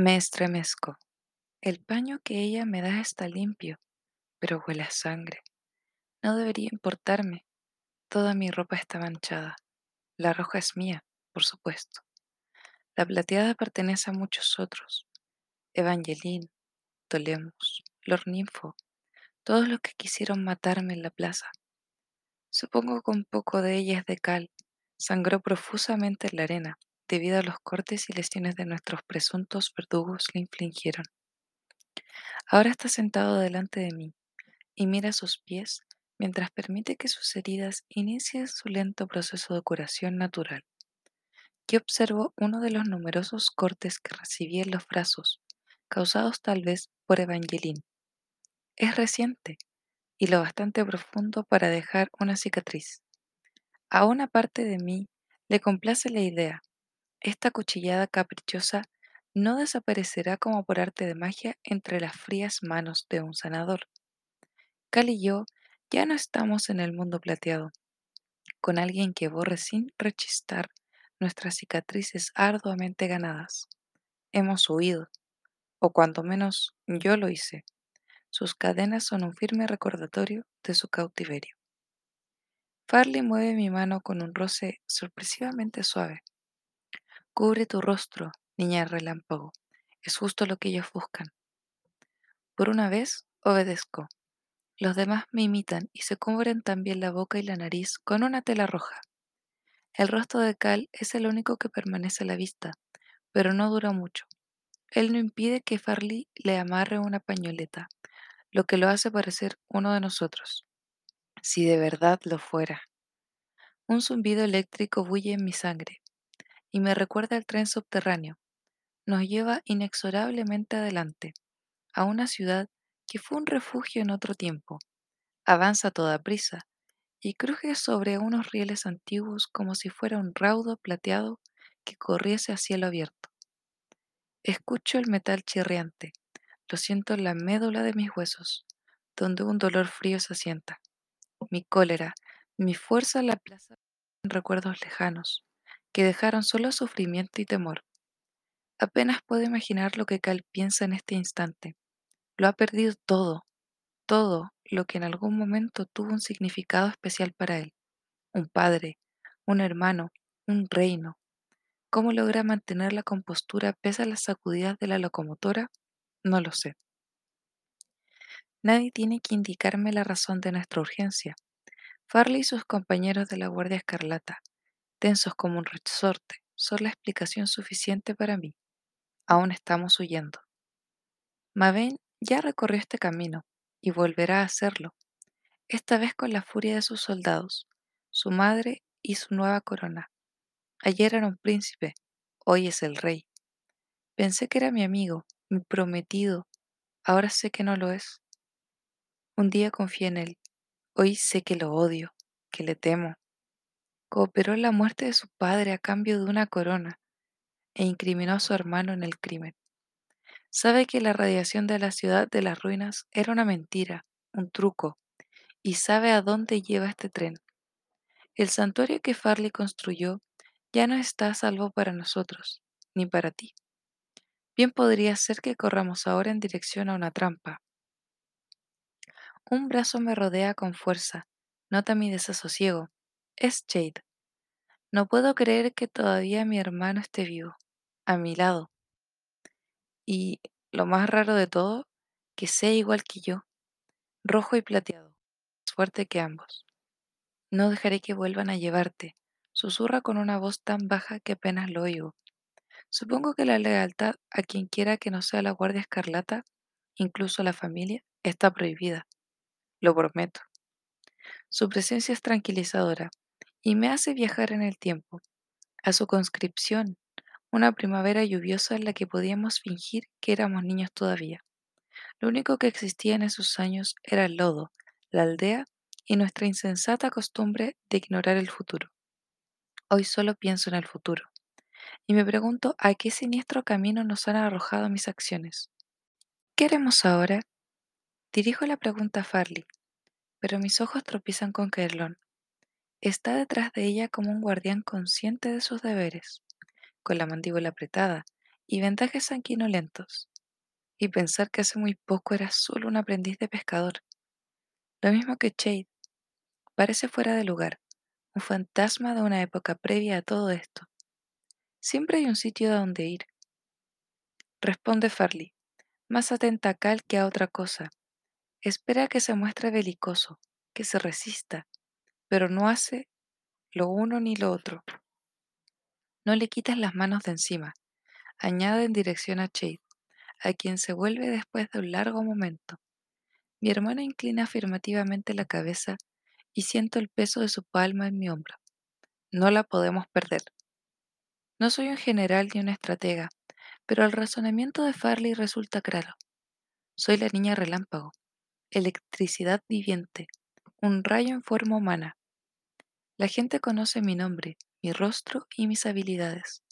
Me estremezco. El paño que ella me da está limpio, pero huele a sangre. No debería importarme. Toda mi ropa está manchada. La roja es mía, por supuesto. La plateada pertenece a muchos otros. Evangeline, Tolemus, Lord Ninfo, todos los que quisieron matarme en la plaza. Supongo que un poco de ella es de cal. Sangró profusamente en la arena, debido a los cortes y lesiones de nuestros presuntos verdugos le infligieron. Ahora está sentado delante de mí y mira sus pies mientras permite que sus heridas inicien su lento proceso de curación natural. Yo observo uno de los numerosos cortes que recibí en los brazos, causados tal vez por Evangeline. Es reciente y lo bastante profundo para dejar una cicatriz. A una parte de mí le complace la idea. Esta cuchillada caprichosa no desaparecerá como por arte de magia entre las frías manos de un sanador. Cal y yo ya no estamos en el mundo plateado, con alguien que borre sin rechistar nuestras cicatrices arduamente ganadas. Hemos huido, o cuanto menos yo lo hice. Sus cadenas son un firme recordatorio de su cautiverio. Farley mueve mi mano con un roce sorpresivamente suave. Cubre tu rostro, niña relámpago. Es justo lo que ellos buscan. Por una vez, obedezco. Los demás me imitan y se cubren también la boca y la nariz con una tela roja. El rostro de Cal es el único que permanece a la vista, pero no dura mucho. Él no impide que Farley le amarre una pañoleta, lo que lo hace parecer uno de nosotros. Si de verdad lo fuera. Un zumbido eléctrico bulle en mi sangre y me recuerda el tren subterráneo. Nos lleva inexorablemente adelante, a una ciudad que fue un refugio en otro tiempo. Avanza toda prisa y cruje sobre unos rieles antiguos como si fuera un raudo plateado que corriese a cielo abierto. Escucho el metal chirriante, lo siento en la médula de mis huesos, donde un dolor frío se asienta. Mi cólera, mi fuerza la plaza en recuerdos lejanos, que dejaron solo sufrimiento y temor. Apenas puedo imaginar lo que Cal piensa en este instante. Lo ha perdido todo, todo lo que en algún momento tuvo un significado especial para él. Un padre, un hermano, un reino. ¿Cómo logra mantener la compostura pese a las sacudidas de la locomotora? No lo sé. Nadie tiene que indicarme la razón de nuestra urgencia. Farley y sus compañeros de la Guardia Escarlata, tensos como un resorte, son la explicación suficiente para mí. Aún estamos huyendo. Mavane ya recorrió este camino y volverá a hacerlo, esta vez con la furia de sus soldados, su madre y su nueva corona. Ayer era un príncipe, hoy es el rey. Pensé que era mi amigo, mi prometido, ahora sé que no lo es. Un día confié en él, hoy sé que lo odio, que le temo. Cooperó en la muerte de su padre a cambio de una corona e incriminó a su hermano en el crimen. Sabe que la radiación de la ciudad de las ruinas era una mentira, un truco, y sabe a dónde lleva este tren. El santuario que Farley construyó ya no está a salvo para nosotros, ni para ti. Bien podría ser que corramos ahora en dirección a una trampa. Un brazo me rodea con fuerza. Nota mi desasosiego. Es Jade. No puedo creer que todavía mi hermano esté vivo, a mi lado. Y lo más raro de todo, que sea igual que yo, rojo y plateado, más fuerte que ambos. No dejaré que vuelvan a llevarte, susurra con una voz tan baja que apenas lo oigo. Supongo que la lealtad a quien quiera que no sea la Guardia Escarlata, incluso la familia, está prohibida. Lo prometo. Su presencia es tranquilizadora y me hace viajar en el tiempo, a su conscripción, una primavera lluviosa en la que podíamos fingir que éramos niños todavía. Lo único que existía en esos años era el lodo, la aldea y nuestra insensata costumbre de ignorar el futuro. Hoy solo pienso en el futuro y me pregunto a qué siniestro camino nos han arrojado mis acciones. ¿Qué haremos ahora? Dirijo la pregunta a Farley, pero mis ojos tropiezan con Kerlon. Está detrás de ella como un guardián consciente de sus deberes, con la mandíbula apretada y vendajes sanguinolentos, y pensar que hace muy poco era solo un aprendiz de pescador. Lo mismo que Shade, parece fuera de lugar, un fantasma de una época previa a todo esto. Siempre hay un sitio a donde ir. Responde Farley, más atenta a Cal que a otra cosa. Espera que se muestre belicoso, que se resista, pero no hace lo uno ni lo otro. No le quitas las manos de encima, añade en dirección a Shade, a quien se vuelve después de un largo momento. Mi hermana inclina afirmativamente la cabeza y siento el peso de su palma en mi hombro. No la podemos perder. No soy un general ni una estratega, pero el razonamiento de Farley resulta claro. Soy la niña relámpago, electricidad viviente, un rayo en forma humana. La gente conoce mi nombre, mi rostro y mis habilidades.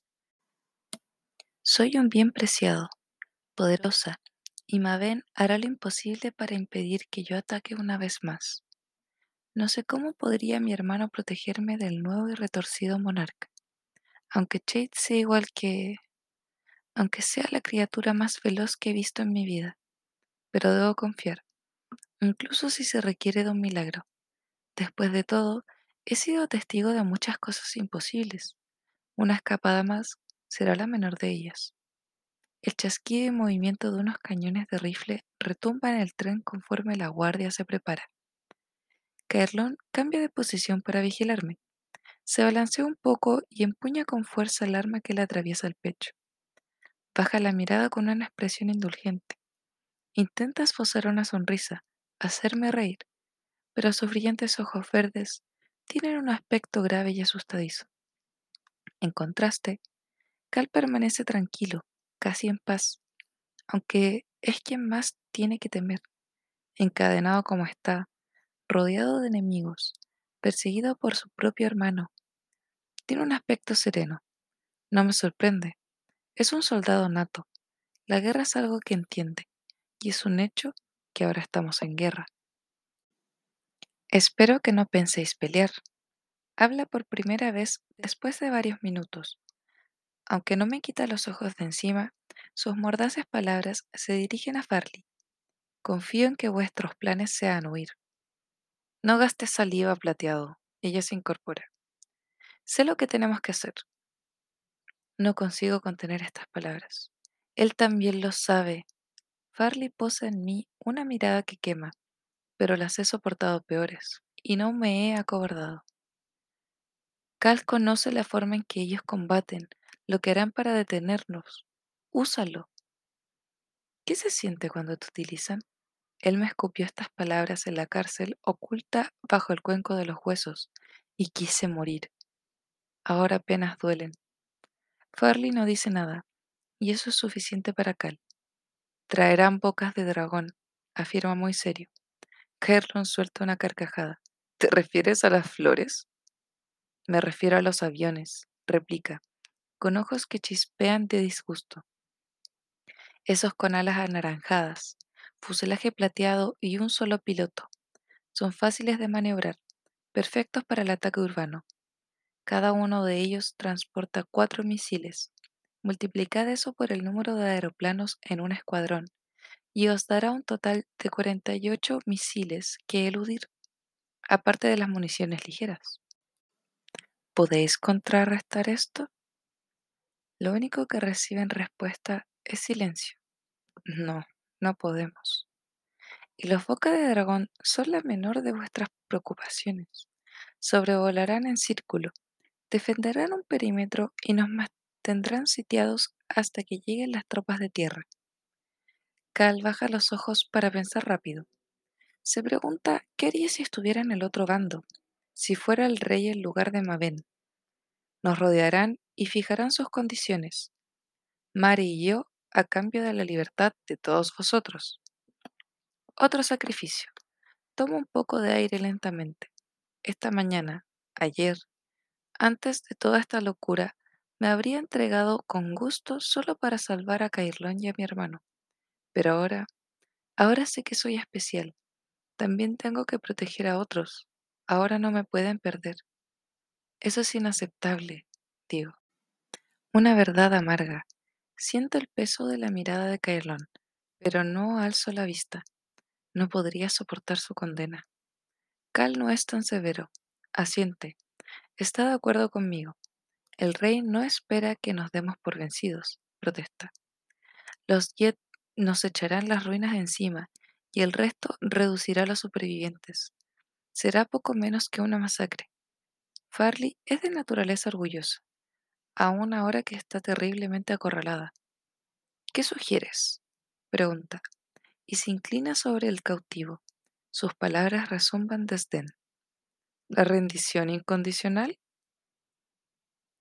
Soy un bien preciado, poderosa, y Maven hará lo imposible para impedir que yo ataque una vez más. No sé cómo podría mi hermano protegerme del nuevo y retorcido monarca, aunque Chade sea igual que... aunque sea la criatura más veloz que he visto en mi vida. Pero debo confiar, incluso si se requiere de un milagro. Después de todo, he sido testigo de muchas cosas imposibles. Una escapada más será la menor de ellas. El chasquido y movimiento de unos cañones de rifle retumba en el tren conforme la guardia se prepara. Caerlón cambia de posición para vigilarme. Se balancea un poco y empuña con fuerza el arma que le atraviesa el pecho. Baja la mirada con una expresión indulgente. Intenta esbozar una sonrisa, hacerme reír, pero sus brillantes ojos verdes tienen un aspecto grave y asustadizo. En contraste, Cal permanece tranquilo, casi en paz, aunque es quien más tiene que temer, encadenado como está, rodeado de enemigos, perseguido por su propio hermano. Tiene un aspecto sereno. No me sorprende. Es un soldado nato. La guerra es algo que entiende, y es un hecho que ahora estamos en guerra. Espero que no penséis pelear. Habla por primera vez después de varios minutos. Aunque no me quita los ojos de encima, sus mordaces palabras se dirigen a Farley. Confío en que vuestros planes sean huir. No gastes saliva, plateado. Ella se incorpora. Sé lo que tenemos que hacer. No consigo contener estas palabras. Él también lo sabe. Farley posa en mí una mirada que quema, pero las he soportado peores y no me he acobardado. Cal conoce la forma en que ellos combaten, lo que harán para detenernos. Úsalo. ¿Qué se siente cuando te utilizan? Él me escupió estas palabras en la cárcel oculta bajo el cuenco de los huesos y quise morir. Ahora apenas duelen. Farley no dice nada, y eso es suficiente para Cal. Traerán bocas de dragón, afirma muy serio. Kerlon suelta una carcajada. ¿Te refieres a las flores? Me refiero a los aviones, replica, con ojos que chispean de disgusto. Esos con alas anaranjadas, fuselaje plateado y un solo piloto. Son fáciles de maniobrar, perfectos para el ataque urbano. Cada uno de ellos transporta cuatro misiles. Multiplicad eso por el número de aeroplanos en un escuadrón y os dará un total de 48 misiles que eludir, aparte de las municiones ligeras. ¿Podéis contrarrestar esto? Lo único que recibe en respuesta es silencio. No, no podemos. Y los bocas de dragón son la menor de vuestras preocupaciones. Sobrevolarán en círculo, defenderán un perímetro y nos mantendrán sitiados hasta que lleguen las tropas de tierra. Cal baja los ojos para pensar rápido. Se pregunta qué haría si estuviera en el otro bando, si fuera el rey en lugar de Maven. Nos rodearán y fijarán sus condiciones. Mari y yo a cambio de la libertad de todos vosotros. Otro sacrificio. Tomo un poco de aire lentamente. Esta mañana, ayer, antes de toda esta locura, me habría entregado con gusto solo para salvar a Cairlón y a mi hermano. Pero ahora, ahora sé que soy especial. También tengo que proteger a otros. Ahora no me pueden perder. Eso es inaceptable, digo. Una verdad amarga, Siento el peso de la mirada de Caerlón, pero no alzo la vista. No podría soportar su condena. Cal no es tan severo. Asiente. Está de acuerdo conmigo. El rey no espera que nos demos por vencidos, protesta. Los Jet nos echarán las ruinas encima y el resto reducirá a los supervivientes. Será poco menos que una masacre. Farley es de naturaleza orgullosa, aun ahora que está terriblemente acorralada. ¿Qué sugieres? pregunta, y se inclina sobre el cautivo. Sus palabras resumban desdén. ¿La rendición incondicional?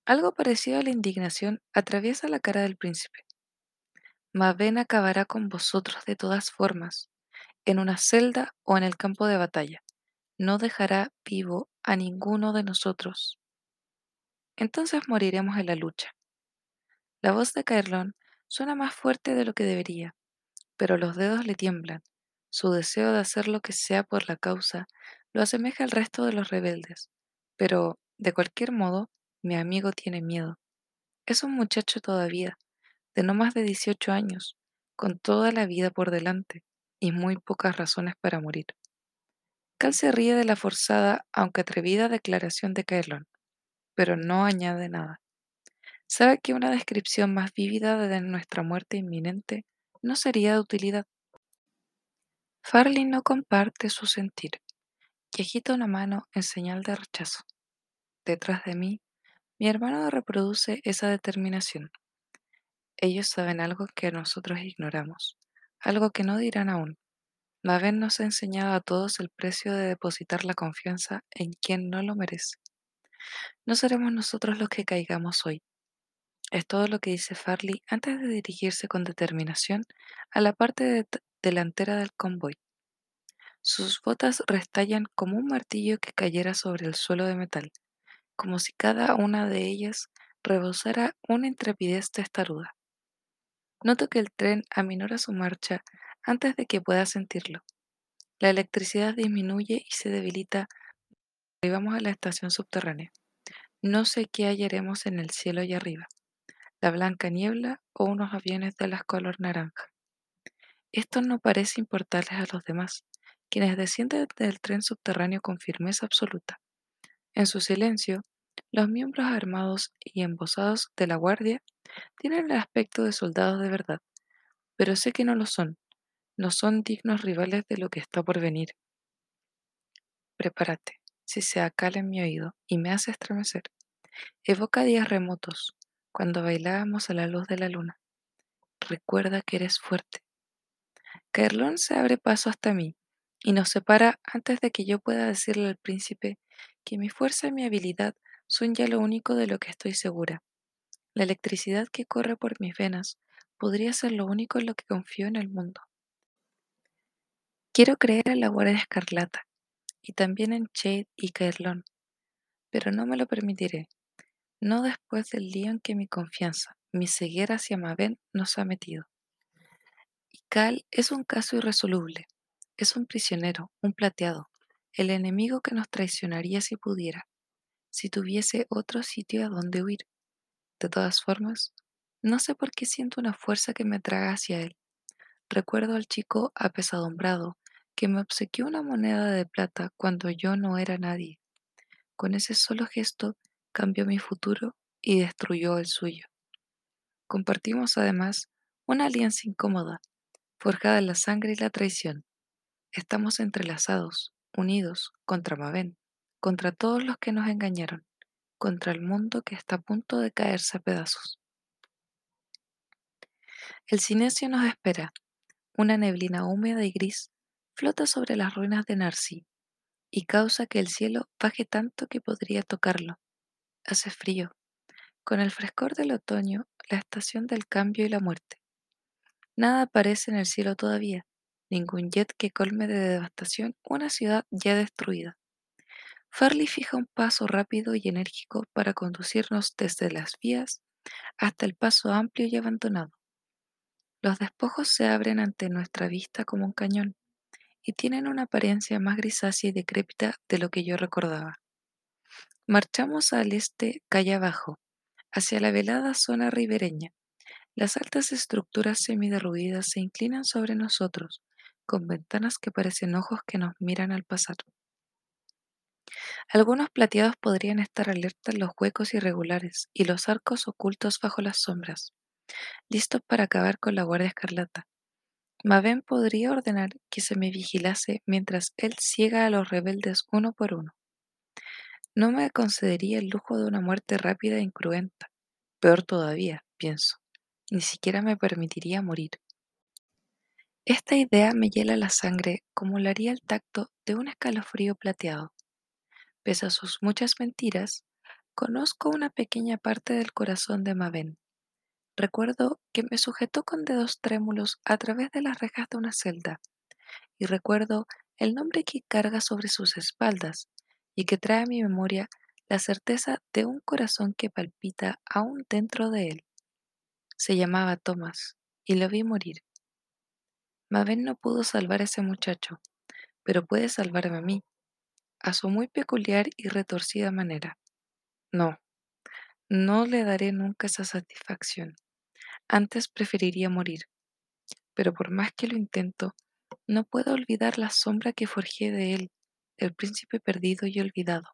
Algo parecido a la indignación atraviesa la cara del príncipe. Maven acabará con vosotros de todas formas, en una celda o en el campo de batalla. No dejará vivo a ninguno de nosotros. Entonces moriremos en la lucha. La voz de Caerlón suena más fuerte de lo que debería, pero los dedos le tiemblan. Su deseo de hacer lo que sea por la causa lo asemeja al resto de los rebeldes. Pero, de cualquier modo, mi amigo tiene miedo. Es un muchacho todavía, de no más de 18 años, con toda la vida por delante y muy pocas razones para morir. Cal se ríe de la forzada, aunque atrevida declaración de Caerlón, pero no añade nada. Sabe que una descripción más vívida de nuestra muerte inminente no sería de utilidad. Farley no comparte su sentir y agita una mano en señal de rechazo. Detrás de mí, mi hermano reproduce esa determinación. Ellos saben algo que nosotros ignoramos, algo que no dirán aún. Maven nos ha enseñado a todos el precio de depositar la confianza en quien no lo merece. No seremos nosotros los que caigamos hoy. Es todo lo que dice Farley antes de dirigirse con determinación a la parte de- delantera del convoy. Sus botas restallan como un martillo que cayera sobre el suelo de metal, como si cada una de ellas rebosara una intrepidez testaruda. Noto que el tren aminora su marcha antes de que pueda sentirlo. La electricidad disminuye y se debilita. Arribamos a la estación subterránea. No sé qué hallaremos en el cielo allá arriba. La blanca niebla o unos aviones de las color naranja. Esto no parece importarles a los demás, quienes descienden del tren subterráneo con firmeza absoluta. En su silencio, los miembros armados y embosados de la guardia tienen el aspecto de soldados de verdad, pero sé que no lo son, no son dignos rivales de lo que está por venir. Prepárate, si se acala en mi oído y me hace estremecer. Evoca días remotos, cuando bailábamos a la luz de la luna. Recuerda que eres fuerte. Caerlón se abre paso hasta mí y nos separa antes de que yo pueda decirle al príncipe que mi fuerza y mi habilidad son ya lo único de lo que estoy segura. La electricidad que corre por mis venas podría ser lo único en lo que confío en el mundo. Quiero creer en la Guardia Escarlata y también en Shade y Caerlón, pero no me lo permitiré, no después del lío en que mi confianza, mi ceguera hacia Maven nos ha metido. Y Cal es un caso irresoluble, es un prisionero, un plateado, el enemigo que nos traicionaría si pudiera, si tuviese otro sitio a donde huir. De todas formas, no sé por qué siento una fuerza que me traga hacia él. Recuerdo al chico apesadumbrado que me obsequió una moneda de plata cuando yo no era nadie. Con ese solo gesto cambió mi futuro y destruyó el suyo. Compartimos además una alianza incómoda, forjada en la sangre y la traición. Estamos entrelazados, unidos contra Maven, contra todos los que nos engañaron, contra el mundo que está a punto de caerse a pedazos. El silencio nos espera. Una neblina húmeda y gris flota sobre las ruinas de Narcí y causa que el cielo baje tanto que podría tocarlo. Hace frío, con el frescor del otoño, la estación del cambio y la muerte. Nada aparece en el cielo todavía, ningún jet que colme de devastación una ciudad ya destruida. Farley fija un paso rápido y enérgico para conducirnos desde las vías hasta el paso amplio y abandonado. Los despojos se abren ante nuestra vista como un cañón y tienen una apariencia más grisácea y decrépita de lo que yo recordaba. Marchamos al este calle abajo, hacia la velada zona ribereña. Las altas estructuras semiderruidas se inclinan sobre nosotros, con ventanas que parecen ojos que nos miran al pasar. Algunos plateados podrían estar alerta en los huecos irregulares y los arcos ocultos bajo las sombras, listos para acabar con la Guardia Escarlata. Maven podría ordenar que se me vigilase mientras él ciega a los rebeldes uno por uno. No me concedería el lujo de una muerte rápida e incruenta. Peor todavía, pienso, ni siquiera me permitiría morir. Esta idea me hiela la sangre como lo haría el tacto de un escalofrío plateado. Pese a sus muchas mentiras, conozco una pequeña parte del corazón de Maven. Recuerdo que me sujetó con dedos trémulos a través de las rejas de una celda, y recuerdo el nombre que carga sobre sus espaldas y que trae a mi memoria la certeza de un corazón que palpita aún dentro de él. Se llamaba Thomas, y lo vi morir. Maven no pudo salvar a ese muchacho, pero puede salvarme a mí, a su muy peculiar y retorcida manera. No, no le daré nunca esa satisfacción. Antes preferiría morir, pero por más que lo intento, no puedo olvidar la sombra que forjé de él, el príncipe perdido y olvidado.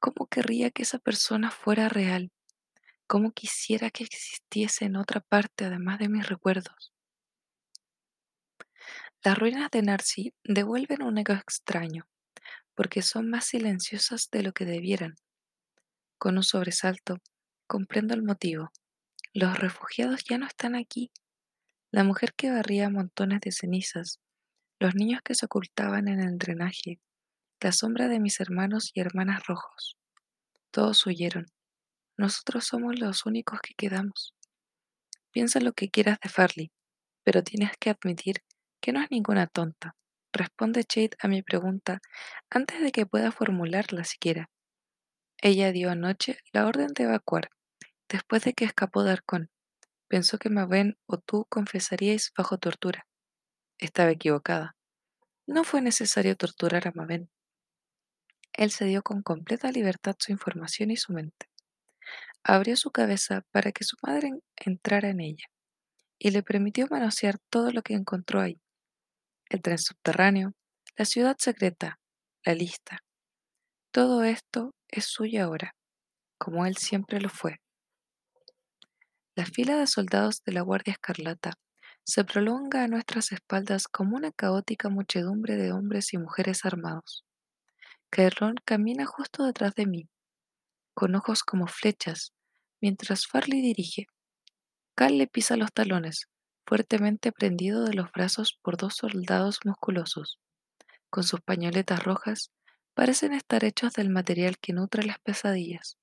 ¿Cómo querría que esa persona fuera real? ¿Cómo quisiera que existiese en otra parte además de mis recuerdos? Las ruinas de Narcy devuelven un eco extraño, porque son más silenciosas de lo que debieran. Con un sobresalto, comprendo el motivo. Los refugiados ya no están aquí. La mujer que barría montones de cenizas, los niños que se ocultaban en el drenaje, la sombra de mis hermanos y hermanas rojos. Todos huyeron. Nosotros somos los únicos que quedamos. Piensa lo que quieras de Farley, pero tienes que admitir que no es ninguna tonta. Responde Chade a mi pregunta antes de que pueda formularla siquiera. Ella dio anoche la orden de evacuar, después de que escapó de Arcón. Pensó que Maven o tú confesaríais bajo tortura. Estaba equivocada. No fue necesario torturar a Maven. Él se dio con completa libertad su información y su mente. Abrió su cabeza para que su madre entrara en ella y le permitió manosear todo lo que encontró ahí el tren subterráneo, la ciudad secreta, la lista. Todo esto es suyo ahora, como él siempre lo fue. La fila de soldados de la Guardia Escarlata se prolonga a nuestras espaldas como una caótica muchedumbre de hombres y mujeres armados. Caerrón camina justo detrás de mí, con ojos como flechas, mientras Farley dirige. Cal le pisa los talones, fuertemente prendido de los brazos por dos soldados musculosos. Con sus pañoletas rojas, parecen estar hechos del material que nutre las pesadillas.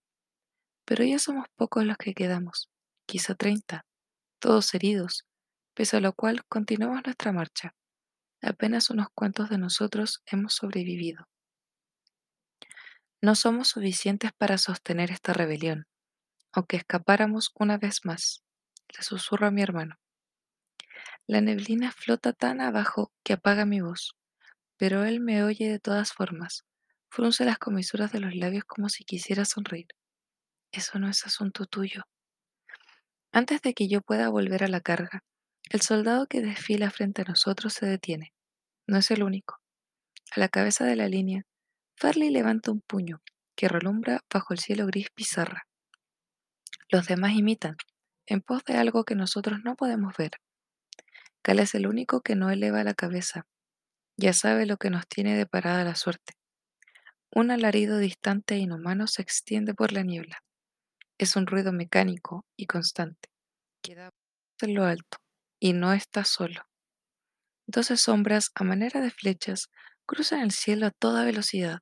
Pero ya somos pocos los que quedamos, quizá treinta, todos heridos, pese a lo cual continuamos nuestra marcha. Apenas unos cuantos de nosotros hemos sobrevivido. No somos suficientes para sostener esta rebelión, aunque escapáramos una vez más, le susurro a mi hermano. La neblina flota tan abajo que apaga mi voz, pero él me oye de todas formas. Frunce las comisuras de los labios como si quisiera sonreír. Eso no es asunto tuyo. Antes de que yo pueda volver a la carga, el soldado que desfila frente a nosotros se detiene. No es el único. A la cabeza de la línea, Farley levanta un puño que relumbra bajo el cielo gris pizarra. Los demás imitan, en pos de algo que nosotros no podemos ver. Cal es el único que no eleva la cabeza. Ya sabe lo que nos tiene deparada la suerte. Un alarido distante e inhumano se extiende por la niebla. Es un ruido mecánico y constante, que da en lo alto, y no está solo. Doce sombras a manera de flechas cruzan el cielo a toda velocidad,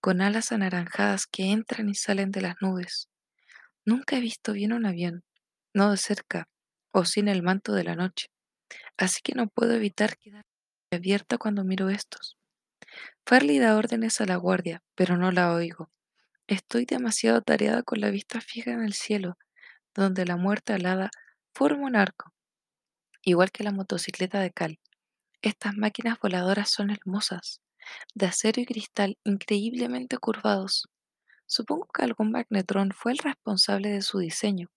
con alas anaranjadas que entran y salen de las nubes. Nunca he visto bien un avión, no de cerca, o sin el manto de la noche así que no puedo evitar quedar abierta cuando miro estos. Farley da órdenes a la guardia, pero no la oigo. Estoy demasiado tareada con la vista fija en el cielo, donde la muerte alada forma un arco, igual que la motocicleta de Cal. Estas máquinas voladoras son hermosas, de acero y cristal increíblemente curvados. Supongo que algún magnetrón fue el responsable de su diseño.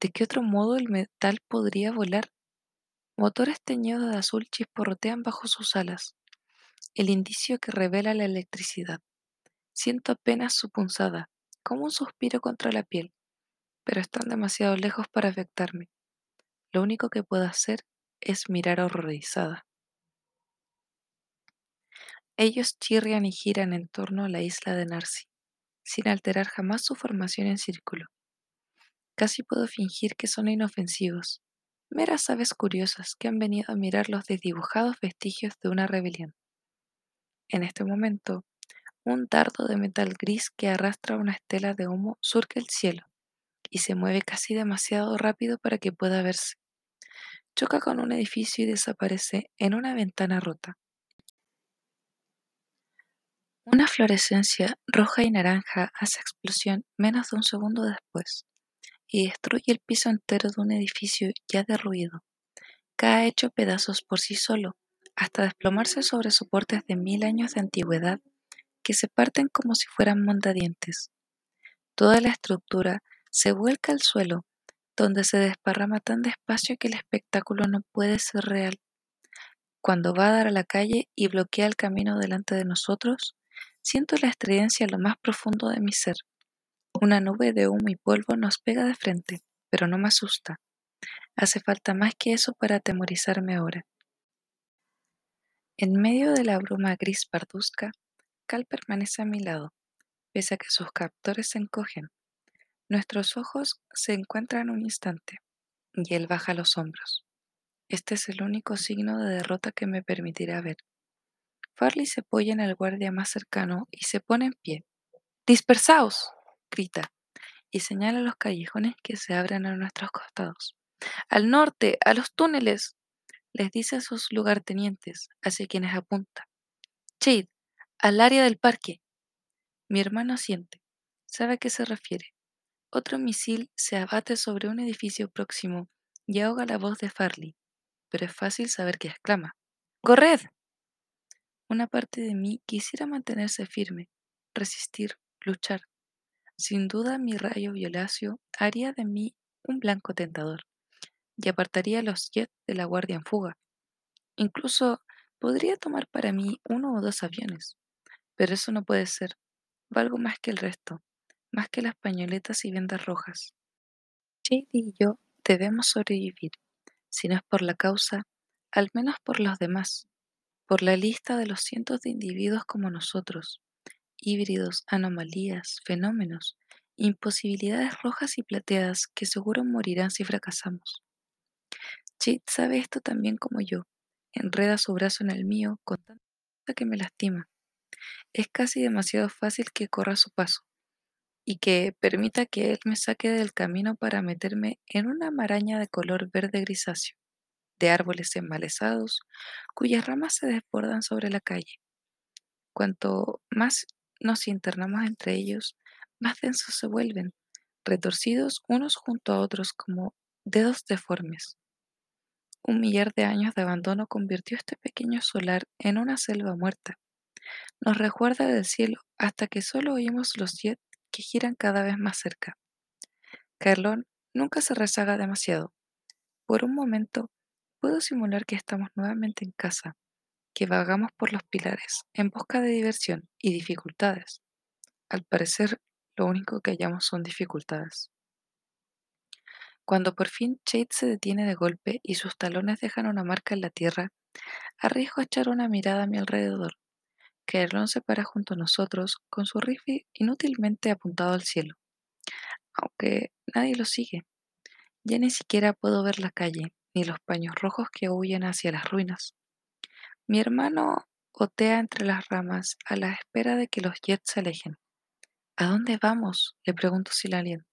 ¿De qué otro modo el metal podría volar? Motores teñidos de azul chisporrotean bajo sus alas, el indicio que revela la electricidad. Siento apenas su punzada, como un suspiro contra la piel, pero están demasiado lejos para afectarme. Lo único que puedo hacer es mirar horrorizada. Ellos chirrian y giran en torno a la isla de Narcy, sin alterar jamás su formación en círculo. Casi puedo fingir que son inofensivos, meras aves curiosas que han venido a mirar los desdibujados vestigios de una rebelión. En este momento, un dardo de metal gris que arrastra una estela de humo surca el cielo y se mueve casi demasiado rápido para que pueda verse. Choca con un edificio y desaparece en una ventana rota. Una fluorescencia roja y naranja hace explosión menos de un segundo después y destruye el piso entero de un edificio ya derruido. Cae hecho pedazos por sí solo, hasta desplomarse sobre soportes de mil años de antigüedad que se parten como si fueran mondadientes. Toda la estructura se vuelca al suelo, donde se desparrama tan despacio que el espectáculo no puede ser real. Cuando va a dar a la calle y bloquea el camino delante de nosotros, siento la estridencia a lo más profundo de mi ser. Una nube de humo y polvo nos pega de frente, pero no me asusta. Hace falta más que eso para atemorizarme ahora. En medio de la bruma gris parduzca, Cal permanece a mi lado, pese a que sus captores se encogen. Nuestros ojos se encuentran un instante, y él baja los hombros. Este es el único signo de derrota que me permitirá ver. Farley se apoya en el guardia más cercano y se pone en pie. ¡Dispersaos! Grita, y señala los callejones que se abren a nuestros costados. ¡Al norte! ¡A los túneles! les dice a sus lugartenientes, hacia quienes apunta. Chid, al área del parque. Mi hermano siente, sabe a qué se refiere. Otro misil se abate sobre un edificio próximo y ahoga la voz de Farley, pero es fácil saber que exclama. ¡Corred! Una parte de mí quisiera mantenerse firme, resistir, luchar. Sin duda mi rayo violáceo haría de mí un blanco tentador y apartaría los jets de la guardia en fuga. Incluso podría tomar para mí uno o dos aviones. Pero eso no puede ser. Valgo más que el resto, más que las pañoletas y vendas rojas. Jade y yo debemos sobrevivir, si no es por la causa, al menos por los demás, por la lista de los cientos de individuos como nosotros, híbridos, anomalías, fenómenos, imposibilidades rojas y plateadas que seguro morirán si fracasamos. Jade sabe esto también como yo, enreda su brazo en el mío con tanta que me lastima es casi demasiado fácil que corra su paso y que permita que él me saque del camino para meterme en una maraña de color verde grisáceo, de árboles embalesados cuyas ramas se desbordan sobre la calle. Cuanto más nos internamos entre ellos, más densos se vuelven, retorcidos unos junto a otros como dedos deformes. Un millar de años de abandono convirtió este pequeño solar en una selva muerta, nos recuerda del cielo hasta que solo oímos los jets que giran cada vez más cerca. Carlón nunca se rezaga demasiado. Por un momento puedo simular que estamos nuevamente en casa, que vagamos por los pilares en busca de diversión y dificultades. Al parecer, lo único que hallamos son dificultades. Cuando por fin Chade se detiene de golpe y sus talones dejan una marca en la tierra, arriesgo a echar una mirada a mi alrededor Kerlon se para junto a nosotros con su rifle inútilmente apuntado al cielo, aunque nadie lo sigue. Ya ni siquiera puedo ver la calle, ni los paños rojos que huyen hacia las ruinas. Mi hermano otea entre las ramas a la espera de que los jets se alejen. ¿A dónde vamos? le pregunto sin aliento.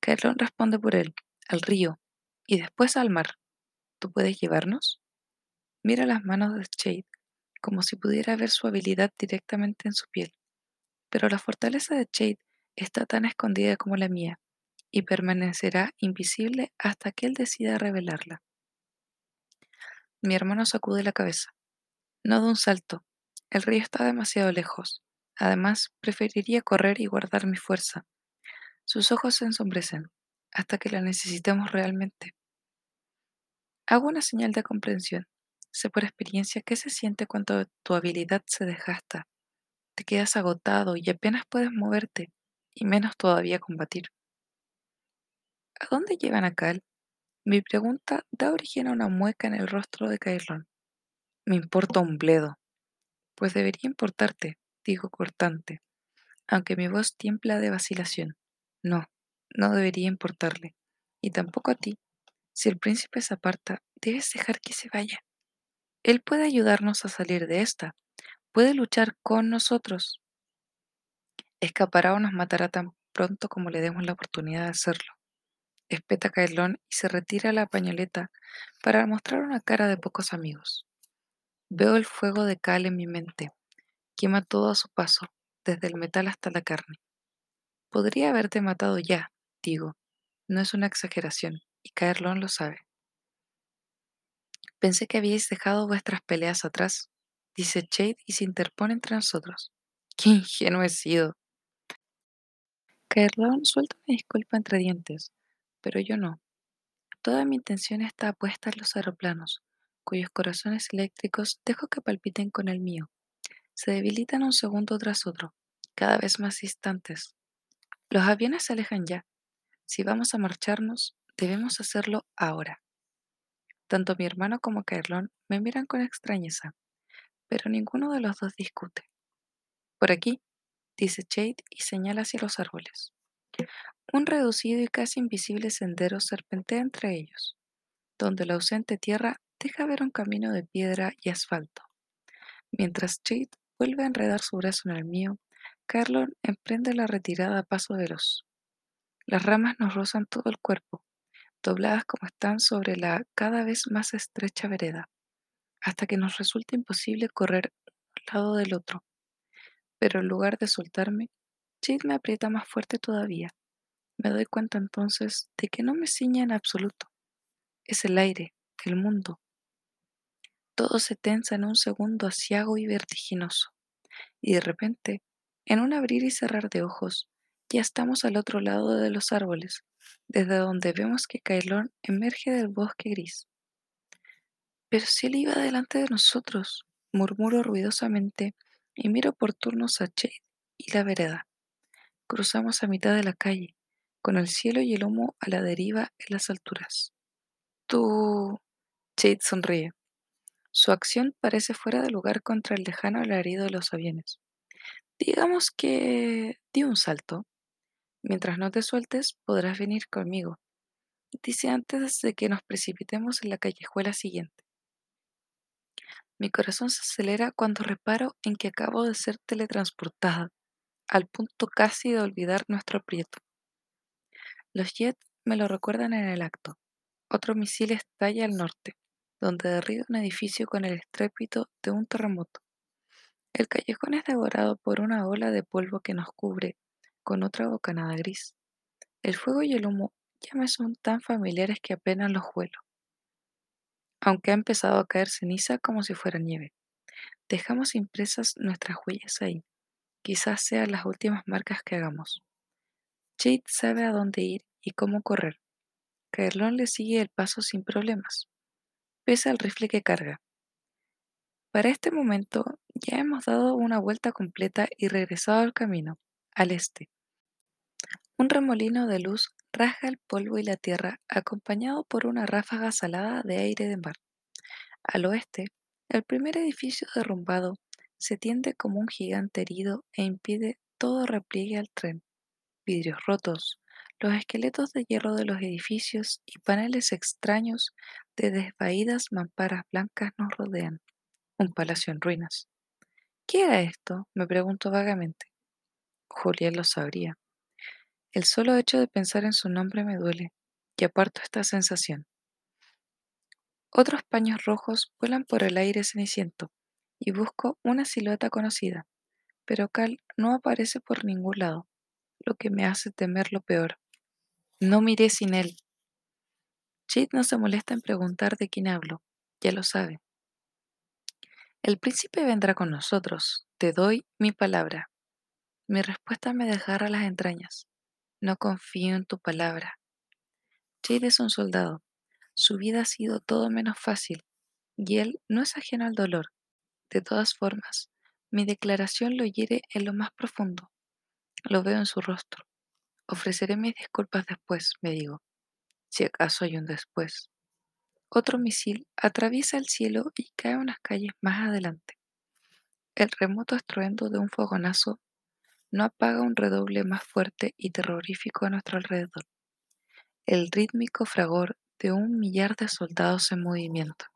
Kerlon responde por él, al río, y después al mar. ¿Tú puedes llevarnos? Mira las manos de Shade, como si pudiera ver su habilidad directamente en su piel. Pero la fortaleza de Jade está tan escondida como la mía, y permanecerá invisible hasta que él decida revelarla. Mi hermano sacude la cabeza. No de un salto. El río está demasiado lejos. Además, preferiría correr y guardar mi fuerza. Sus ojos se ensombrecen. hasta que la necesitemos realmente. Hago una señal de comprensión. Sé por experiencia qué se siente cuando tu habilidad se desgasta. Te quedas agotado y apenas puedes moverte, y menos todavía combatir. ¿A dónde llevan a Cal? Mi pregunta da origen a una mueca en el rostro de Cairlón. Me importa un bledo. Pues debería importarte, digo cortante, aunque mi voz tiembla de vacilación. No, no debería importarle, y tampoco a ti. Si el príncipe se aparta, debes dejar que se vaya. Él puede ayudarnos a salir de esta, puede luchar con nosotros. Escapará o nos matará tan pronto como le demos la oportunidad de hacerlo. Espeta Cailón y se retira la pañoleta para mostrar una cara de pocos amigos. Veo el fuego de cal en mi mente. Quema todo a su paso, desde el metal hasta la carne. Podría haberte matado ya, digo. No es una exageración, y Caerlón lo sabe. Pensé que habíais dejado vuestras peleas atrás, dice Jade y se interpone entre nosotros. ¡Qué ingenuo he sido! Caerlón suelta una disculpa entre dientes, pero yo no. Toda mi intención está puesta en los aeroplanos, cuyos corazones eléctricos dejo que palpiten con el mío. Se debilitan un segundo tras otro, cada vez más distantes. Los aviones se alejan ya. Si vamos a marcharnos, debemos hacerlo ahora. Tanto mi hermano como Caerlón me miran con extrañeza, pero ninguno de los dos discute. Por aquí, dice Jade y señala hacia los árboles. Un reducido y casi invisible sendero serpentea entre ellos, donde la ausente tierra deja ver un camino de piedra y asfalto. Mientras Jade vuelve a enredar su brazo en el mío, Carlon emprende la retirada a paso veloz. Las ramas nos rozan todo el cuerpo, dobladas como están sobre la cada vez más estrecha vereda, hasta que nos resulta imposible correr un lado del otro. Pero en lugar de soltarme, Jade me aprieta más fuerte todavía. Me doy cuenta entonces de que no me ciña en absoluto. Es el aire, el mundo. Todo se tensa en un segundo asiago y vertiginoso. Y de repente, en un abrir y cerrar de ojos, ya estamos al otro lado de los árboles, desde donde vemos que Cailón emerge del bosque gris. Pero si él iba delante de nosotros, murmuro ruidosamente y miro por turnos a Jade y la vereda. Cruzamos a mitad de la calle, con el cielo y el humo a la deriva en las alturas. Tú... Jade sonríe. Su acción parece fuera de lugar contra el lejano alarido de los aviones. Digamos que di un salto. Mientras no te sueltes, podrás venir conmigo, dice antes de que nos precipitemos en la callejuela siguiente. Mi corazón se acelera cuando reparo en que acabo de ser teletransportada, al punto casi de olvidar nuestro aprieto. Los jets me lo recuerdan en el acto. Otro misil estalla al norte, donde derriba un edificio con el estrépito de un terremoto. El callejón es devorado por una ola de polvo que nos cubre con otra bocanada gris. El fuego y el humo ya me son tan familiares que apenas los huelo. Aunque ha empezado a caer ceniza como si fuera nieve. Dejamos impresas nuestras huellas ahí. Quizás sean las últimas marcas que hagamos. Jade sabe a dónde ir y cómo correr. Caerlón le sigue el paso sin problemas, pese al rifle que carga. Para este momento ya hemos dado una vuelta completa y regresado al camino, al este. Un remolino de luz rasga el polvo y la tierra acompañado por una ráfaga salada de aire de mar. Al oeste, el primer edificio derrumbado se tiende como un gigante herido e impide todo repliegue al tren. Vidrios rotos, los esqueletos de hierro de los edificios y paneles extraños de desvaídas mamparas blancas nos rodean. Un palacio en ruinas. ¿Qué era esto? me pregunto vagamente. Julián lo sabría. El solo hecho de pensar en su nombre me duele, y aparto esta sensación. Otros paños rojos vuelan por el aire ceniciento, y busco una silueta conocida, pero Cal no aparece por ningún lado, lo que me hace temer lo peor. No miré sin él. Chit no se molesta en preguntar de quién hablo, ya lo sabe. El príncipe vendrá con nosotros, te doy mi palabra. Mi respuesta me desgarra las entrañas. No confío en tu palabra. Jade es un soldado. Su vida ha sido todo menos fácil, y él no es ajeno al dolor. De todas formas, mi declaración lo hiere en lo más profundo. Lo veo en su rostro. Ofreceré mis disculpas después, me digo, si acaso hay un después. Otro misil atraviesa el cielo y cae unas calles más adelante. El remoto estruendo de un fogonazo no apaga un redoble más fuerte y terrorífico a nuestro alrededor, el rítmico fragor de un millar de soldados en movimiento.